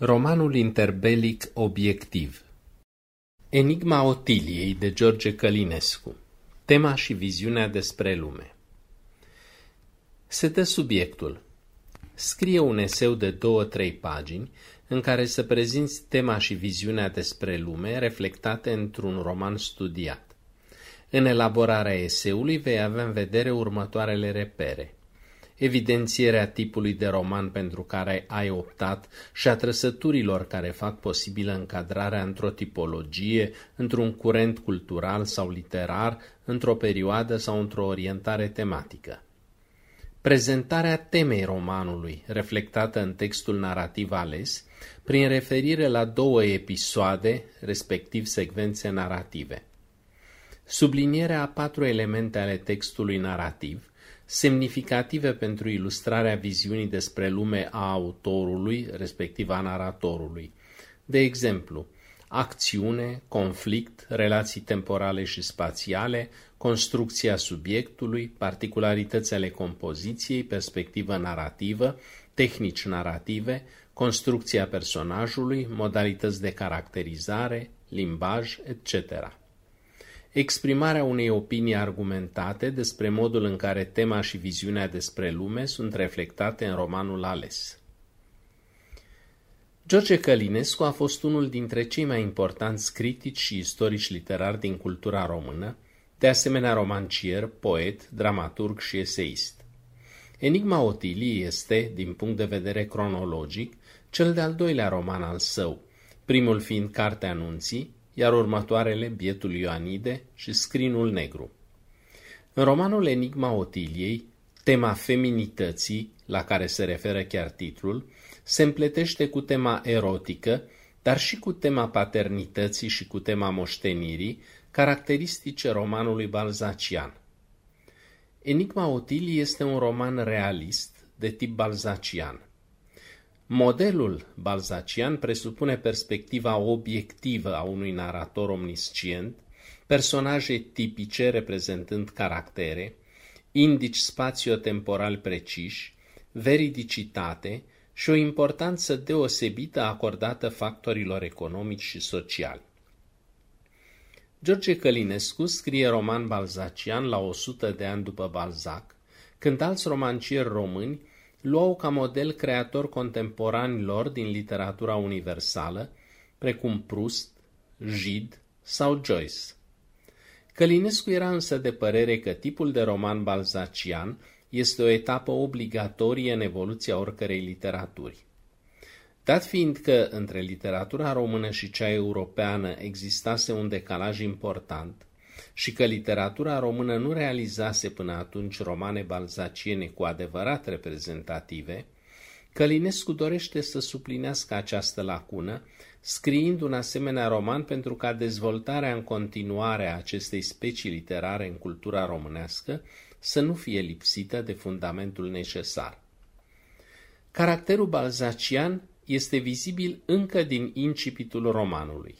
Romanul interbelic obiectiv Enigma Otiliei de George Călinescu Tema și viziunea despre lume Se dă subiectul. Scrie un eseu de două-trei pagini în care să prezinți tema și viziunea despre lume reflectate într-un roman studiat. În elaborarea eseului vei avea în vedere următoarele repere – evidențierea tipului de roman pentru care ai optat și a trăsăturilor care fac posibilă încadrarea într-o tipologie, într-un curent cultural sau literar, într-o perioadă sau într-o orientare tematică. Prezentarea temei romanului, reflectată în textul narrativ ales, prin referire la două episoade, respectiv secvențe narrative. Sublinierea a patru elemente ale textului narrativ, semnificative pentru ilustrarea viziunii despre lume a autorului, respectiv a naratorului. De exemplu, acțiune, conflict, relații temporale și spațiale, construcția subiectului, particularități ale compoziției, perspectivă narrativă, tehnici narrative, construcția personajului, modalități de caracterizare, limbaj, etc exprimarea unei opinii argumentate despre modul în care tema și viziunea despre lume sunt reflectate în romanul ales. George Călinescu a fost unul dintre cei mai importanți critici și istorici literari din cultura română, de asemenea romancier, poet, dramaturg și eseist. Enigma Otilii este, din punct de vedere cronologic, cel de-al doilea roman al său, primul fiind Cartea Anunții, iar următoarele Bietul Ioanide și Scrinul Negru. În romanul Enigma Otiliei, tema feminității, la care se referă chiar titlul, se împletește cu tema erotică, dar și cu tema paternității și cu tema moștenirii, caracteristice romanului balzacian. Enigma Otiliei este un roman realist, de tip balzacian. Modelul balzacian presupune perspectiva obiectivă a unui narator omniscient, personaje tipice reprezentând caractere, indici spațio-temporal preciși, veridicitate și o importanță deosebită acordată factorilor economici și sociali. George Călinescu scrie roman balzacian la 100 de ani după Balzac, când alți romancieri români luau ca model creatori contemporani lor din literatura universală, precum Proust, Gide sau Joyce. Călinescu era însă de părere că tipul de roman balzacian este o etapă obligatorie în evoluția oricărei literaturi. Dat fiind că între literatura română și cea europeană existase un decalaj important, și că literatura română nu realizase până atunci romane balzaciene cu adevărat reprezentative, Călinescu dorește să suplinească această lacună, scriind un asemenea roman pentru ca dezvoltarea în continuare a acestei specii literare în cultura românească să nu fie lipsită de fundamentul necesar. Caracterul balzacian este vizibil încă din incipitul romanului.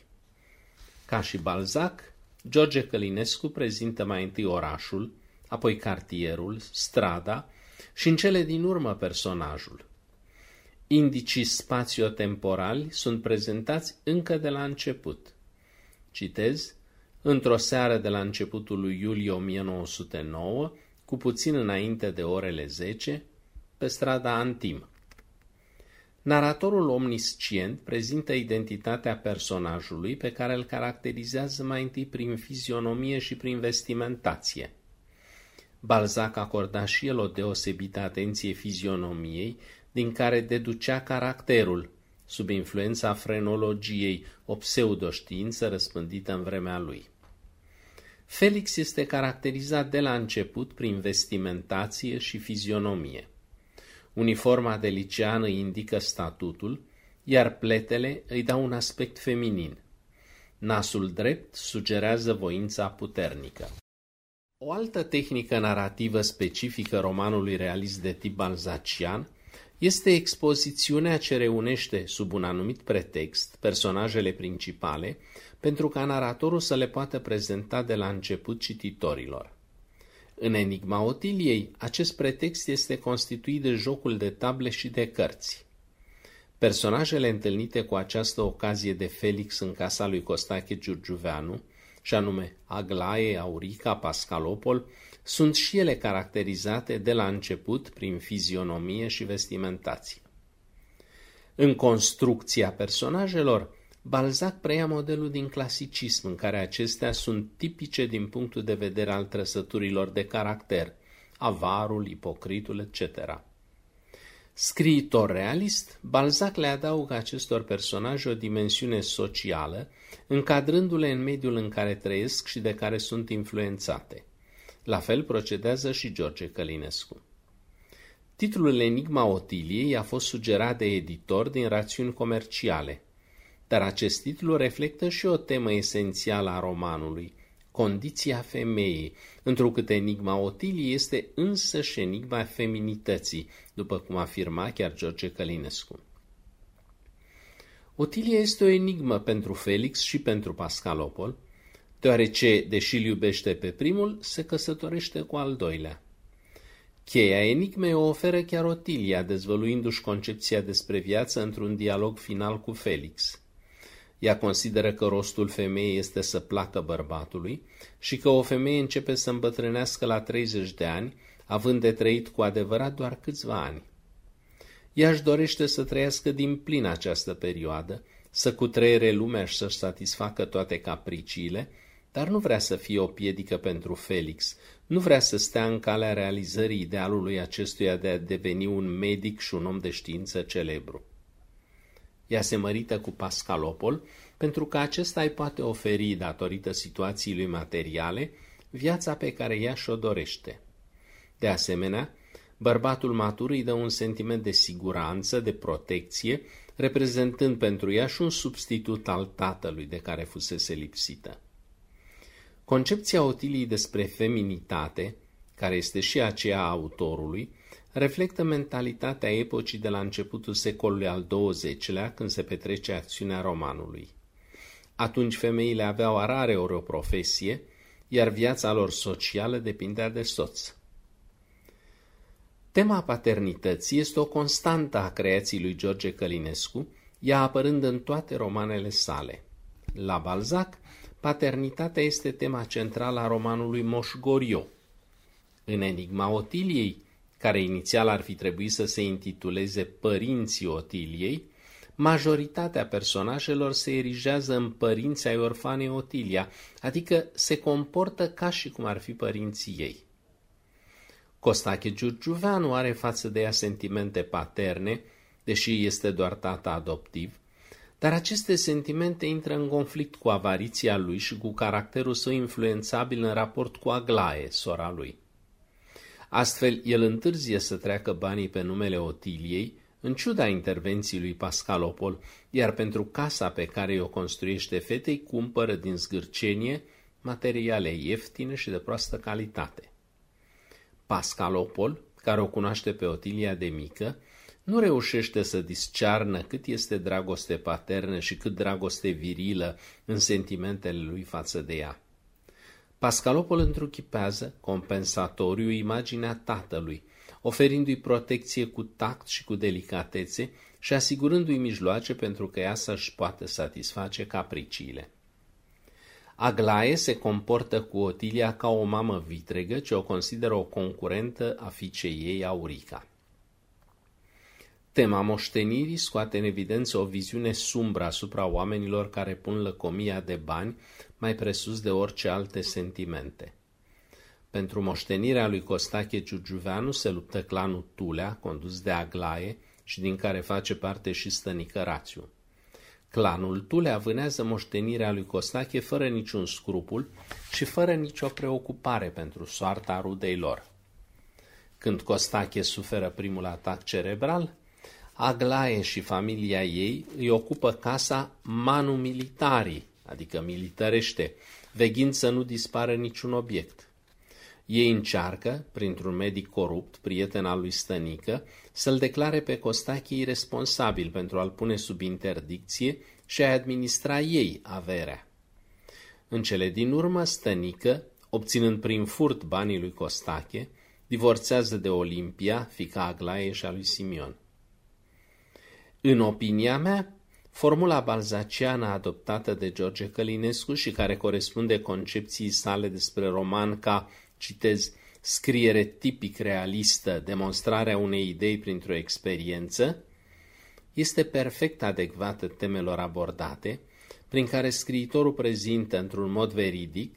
Ca și Balzac, George Călinescu prezintă mai întâi orașul, apoi cartierul, strada și în cele din urmă personajul. Indicii spațiotemporali sunt prezentați încă de la început. Citez, într-o seară de la începutul lui iulie 1909, cu puțin înainte de orele 10, pe strada Antim. Naratorul omniscient prezintă identitatea personajului pe care îl caracterizează mai întâi prin fizionomie și prin vestimentație. Balzac acorda și el o deosebită atenție fizionomiei, din care deducea caracterul, sub influența frenologiei, o pseudoștiință răspândită în vremea lui. Felix este caracterizat de la început prin vestimentație și fizionomie. Uniforma de licean îi indică statutul, iar pletele îi dau un aspect feminin. Nasul drept sugerează voința puternică. O altă tehnică narrativă specifică romanului realist de tip balzacian este expozițiunea ce reunește sub un anumit pretext personajele principale pentru ca naratorul să le poată prezenta de la început cititorilor. În Enigma Otiliei, acest pretext este constituit de jocul de table și de cărți. Personajele întâlnite cu această ocazie de Felix în casa lui Costache Giurgiuveanu, și anume Aglaie, Aurica, Pascalopol, sunt și ele caracterizate de la început prin fizionomie și vestimentație. În construcția personajelor, Balzac preia modelul din clasicism, în care acestea sunt tipice din punctul de vedere al trăsăturilor de caracter, avarul, ipocritul, etc. Scriitor realist, Balzac le adaugă acestor personaje o dimensiune socială, încadrându-le în mediul în care trăiesc și de care sunt influențate. La fel procedează și George Călinescu. Titlul Enigma Otiliei a fost sugerat de editor din rațiuni comerciale, dar acest titlu reflectă și o temă esențială a romanului, condiția femeii, întrucât enigma Otiliei este însă și enigma feminității, după cum afirma chiar George Călinescu. Otilia este o enigmă pentru Felix și pentru Pascalopol, deoarece, deși îl iubește pe primul, se căsătorește cu al doilea. Cheia enigmei o oferă chiar Otilia, dezvăluindu-și concepția despre viață într-un dialog final cu Felix. Ea consideră că rostul femeii este să placă bărbatului și că o femeie începe să îmbătrânească la 30 de ani, având de trăit cu adevărat doar câțiva ani. Ea își dorește să trăiască din plin această perioadă, să cutreiere lumea și să-și satisfacă toate capriciile, dar nu vrea să fie o piedică pentru Felix, nu vrea să stea în calea realizării idealului acestuia de a deveni un medic și un om de știință celebru. Ea se mărită cu Pascalopol pentru că acesta îi poate oferi, datorită situației lui materiale, viața pe care ea și-o dorește. De asemenea, bărbatul matur îi dă un sentiment de siguranță, de protecție, reprezentând pentru ea și un substitut al tatălui de care fusese lipsită. Concepția Otiliei despre feminitate, care este și aceea a autorului, reflectă mentalitatea epocii de la începutul secolului al XX-lea, când se petrece acțiunea romanului. Atunci femeile aveau rare ori o profesie, iar viața lor socială depindea de soț. Tema paternității este o constantă a creației lui George Călinescu, ea apărând în toate romanele sale. La Balzac, paternitatea este tema centrală a romanului Moș Goriot. În Enigma Otiliei, care inițial ar fi trebuit să se intituleze Părinții Otiliei, majoritatea personajelor se erigează în părinții ai orfanei Otilia, adică se comportă ca și cum ar fi părinții ei. Costache Giurgiuveanu are față de ea sentimente paterne, deși este doar tata adoptiv, dar aceste sentimente intră în conflict cu avariția lui și cu caracterul său influențabil în raport cu Aglae, sora lui. Astfel, el întârzie să treacă banii pe numele Otiliei, în ciuda intervenției lui Pascalopol, iar pentru casa pe care o construiește fetei, cumpără din zgârcenie materiale ieftine și de proastă calitate. Pascalopol, care o cunoaște pe Otilia de mică, nu reușește să discearnă cât este dragoste paternă și cât dragoste virilă în sentimentele lui față de ea. Pascalopol întruchipează, compensatoriu, imaginea tatălui, oferindu-i protecție cu tact și cu delicatețe și asigurându-i mijloace pentru că ea să-și poată satisface capriciile. Aglaie se comportă cu Otilia ca o mamă vitregă ce o consideră o concurentă a fiicei ei Aurica. Tema moștenirii scoate în evidență o viziune sumbră asupra oamenilor care pun lăcomia de bani mai presus de orice alte sentimente. Pentru moștenirea lui Costache Giurgiuveanu se luptă clanul Tulea, condus de Aglaie și din care face parte și stănică Rațiu. Clanul Tulea vânează moștenirea lui Costache fără niciun scrupul și fără nicio preocupare pentru soarta rudei lor. Când Costache suferă primul atac cerebral, Aglaie și familia ei îi ocupă casa Manu Militarii, adică militărește, veghind să nu dispară niciun obiect. Ei încearcă, printr-un medic corupt, prieten al lui Stănică, să-l declare pe Costache responsabil pentru a-l pune sub interdicție și a administra ei averea. În cele din urmă, Stănică, obținând prin furt banii lui Costache, divorțează de Olimpia, fica Aglaie și a lui Simion. În opinia mea, formula balzaciană adoptată de George Călinescu și care corespunde concepției sale despre roman ca, citez, scriere tipic realistă, demonstrarea unei idei printr-o experiență, este perfect adecvată temelor abordate, prin care scriitorul prezintă într-un mod veridic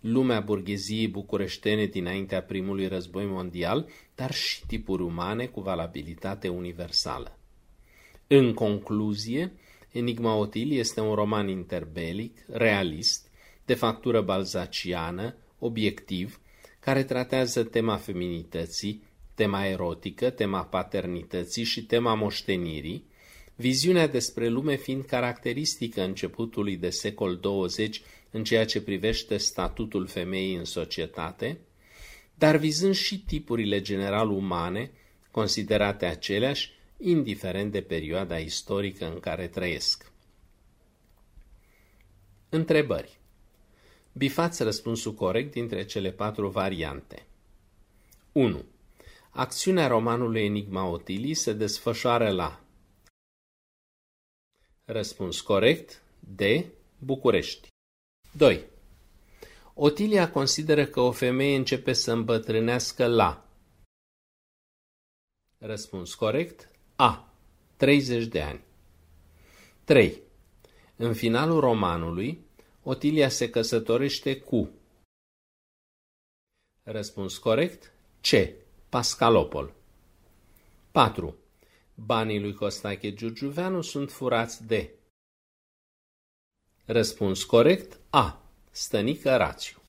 lumea burgheziei bucureștene dinaintea primului război mondial, dar și tipuri umane cu valabilitate universală. În concluzie, Enigma Otil este un roman interbelic, realist, de factură balzaciană, obiectiv, care tratează tema feminității, tema erotică, tema paternității și tema moștenirii, viziunea despre lume fiind caracteristică începutului de secol 20 în ceea ce privește statutul femeii în societate, dar vizând și tipurile general umane, considerate aceleași, indiferent de perioada istorică în care trăiesc. Întrebări Bifați răspunsul corect dintre cele patru variante. 1. Acțiunea romanului Enigma Otilii se desfășoară la Răspuns corect D. București 2. Otilia consideră că o femeie începe să îmbătrânească la Răspuns corect A. 30 de ani 3. În finalul romanului, Otilia se căsătorește cu Răspuns corect C. Pascalopol 4. Banii lui Costache Giurgiuveanu sunt furați de Răspuns corect A. Stănică Rațiu